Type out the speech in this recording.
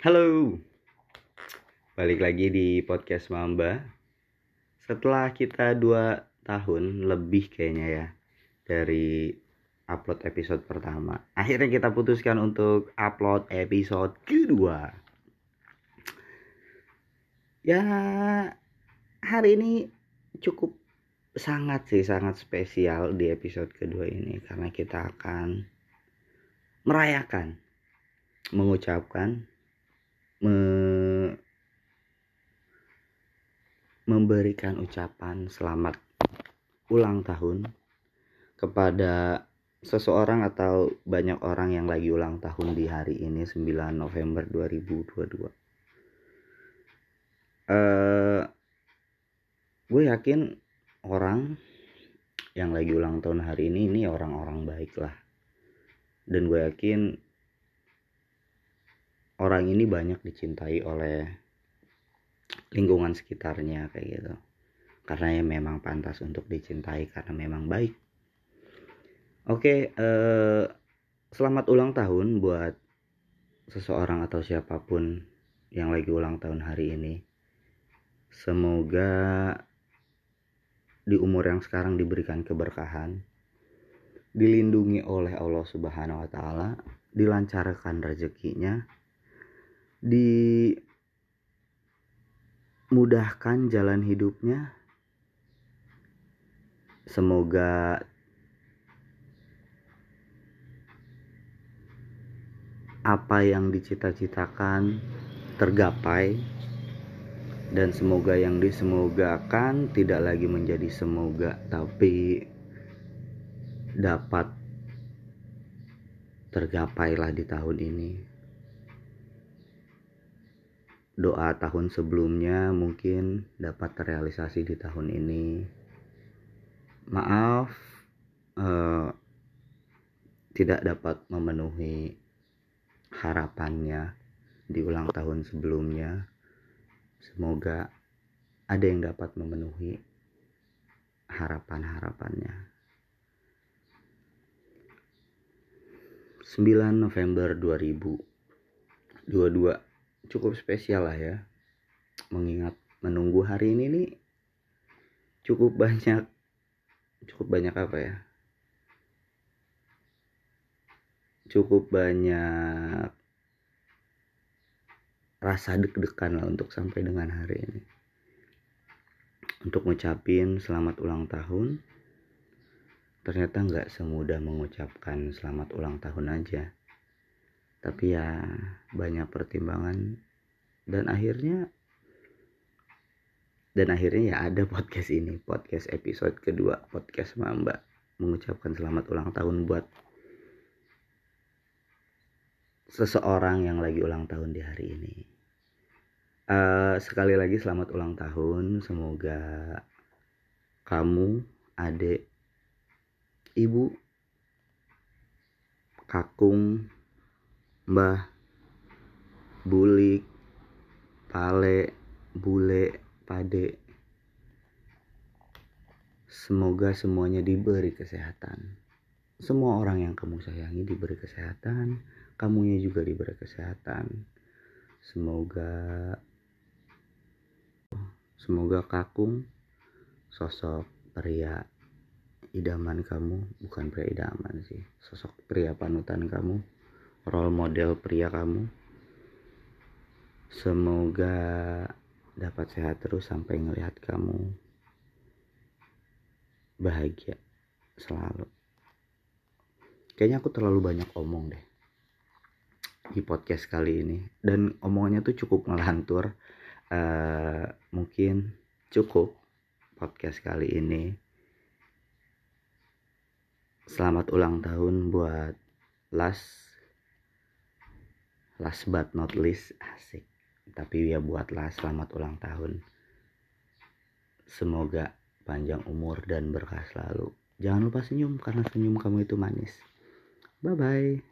Halo, balik lagi di podcast Mamba. Setelah kita dua tahun lebih kayaknya ya dari upload episode pertama, akhirnya kita putuskan untuk upload episode kedua. Ya, hari ini cukup sangat sih sangat spesial di episode kedua ini karena kita akan merayakan, mengucapkan me memberikan ucapan selamat ulang tahun kepada seseorang atau banyak orang yang lagi ulang tahun di hari ini 9 November 2022. Uh, gue yakin orang yang lagi ulang tahun hari ini ini orang-orang baik lah. Dan gue yakin orang ini banyak dicintai oleh lingkungan sekitarnya kayak gitu. Karena ya memang pantas untuk dicintai karena memang baik. Oke eh, selamat ulang tahun buat seseorang atau siapa pun yang lagi ulang tahun hari ini. Semoga di umur yang sekarang diberikan keberkahan dilindungi oleh Allah Subhanahu wa taala dilancarkan rezekinya dimudahkan jalan hidupnya. Semoga apa yang dicita-citakan tergapai dan semoga yang disemogakan tidak lagi menjadi semoga tapi dapat tergapailah di tahun ini doa tahun sebelumnya mungkin dapat terrealisasi di tahun ini. Maaf, uh, tidak dapat memenuhi harapannya di ulang tahun sebelumnya. Semoga ada yang dapat memenuhi harapan-harapannya. 9 November 2022 cukup spesial lah ya. Mengingat menunggu hari ini nih cukup banyak cukup banyak apa ya? Cukup banyak rasa deg-degan lah untuk sampai dengan hari ini. Untuk ngucapin selamat ulang tahun ternyata nggak semudah mengucapkan selamat ulang tahun aja tapi ya banyak pertimbangan. Dan akhirnya dan akhirnya ya ada podcast ini podcast episode kedua podcast Mamba mengucapkan selamat ulang tahun buat seseorang yang lagi ulang tahun di hari ini. Uh, sekali lagi selamat ulang tahun. Semoga kamu adik ibu kakung mbah bulik pale bule pade. Semoga semuanya diberi kesehatan. Semua orang yang kamu sayangi diberi kesehatan. Kamunya juga diberi kesehatan. Semoga semoga kakung sosok pria idaman kamu. Bukan pria idaman sih sosok pria panutan kamu role model pria kamu. Semoga dapat sehat terus sampai ngelihat kamu bahagia selalu. Kayaknya aku terlalu banyak omong deh di podcast kali ini dan omongannya tuh cukup ngelantur. Uh, mungkin cukup podcast kali ini. Selamat ulang tahun buat Las last but not least asik. Tapi ya buatlah selamat ulang tahun. Semoga panjang umur dan berkah selalu. Jangan lupa senyum karena senyum kamu itu manis. Bye bye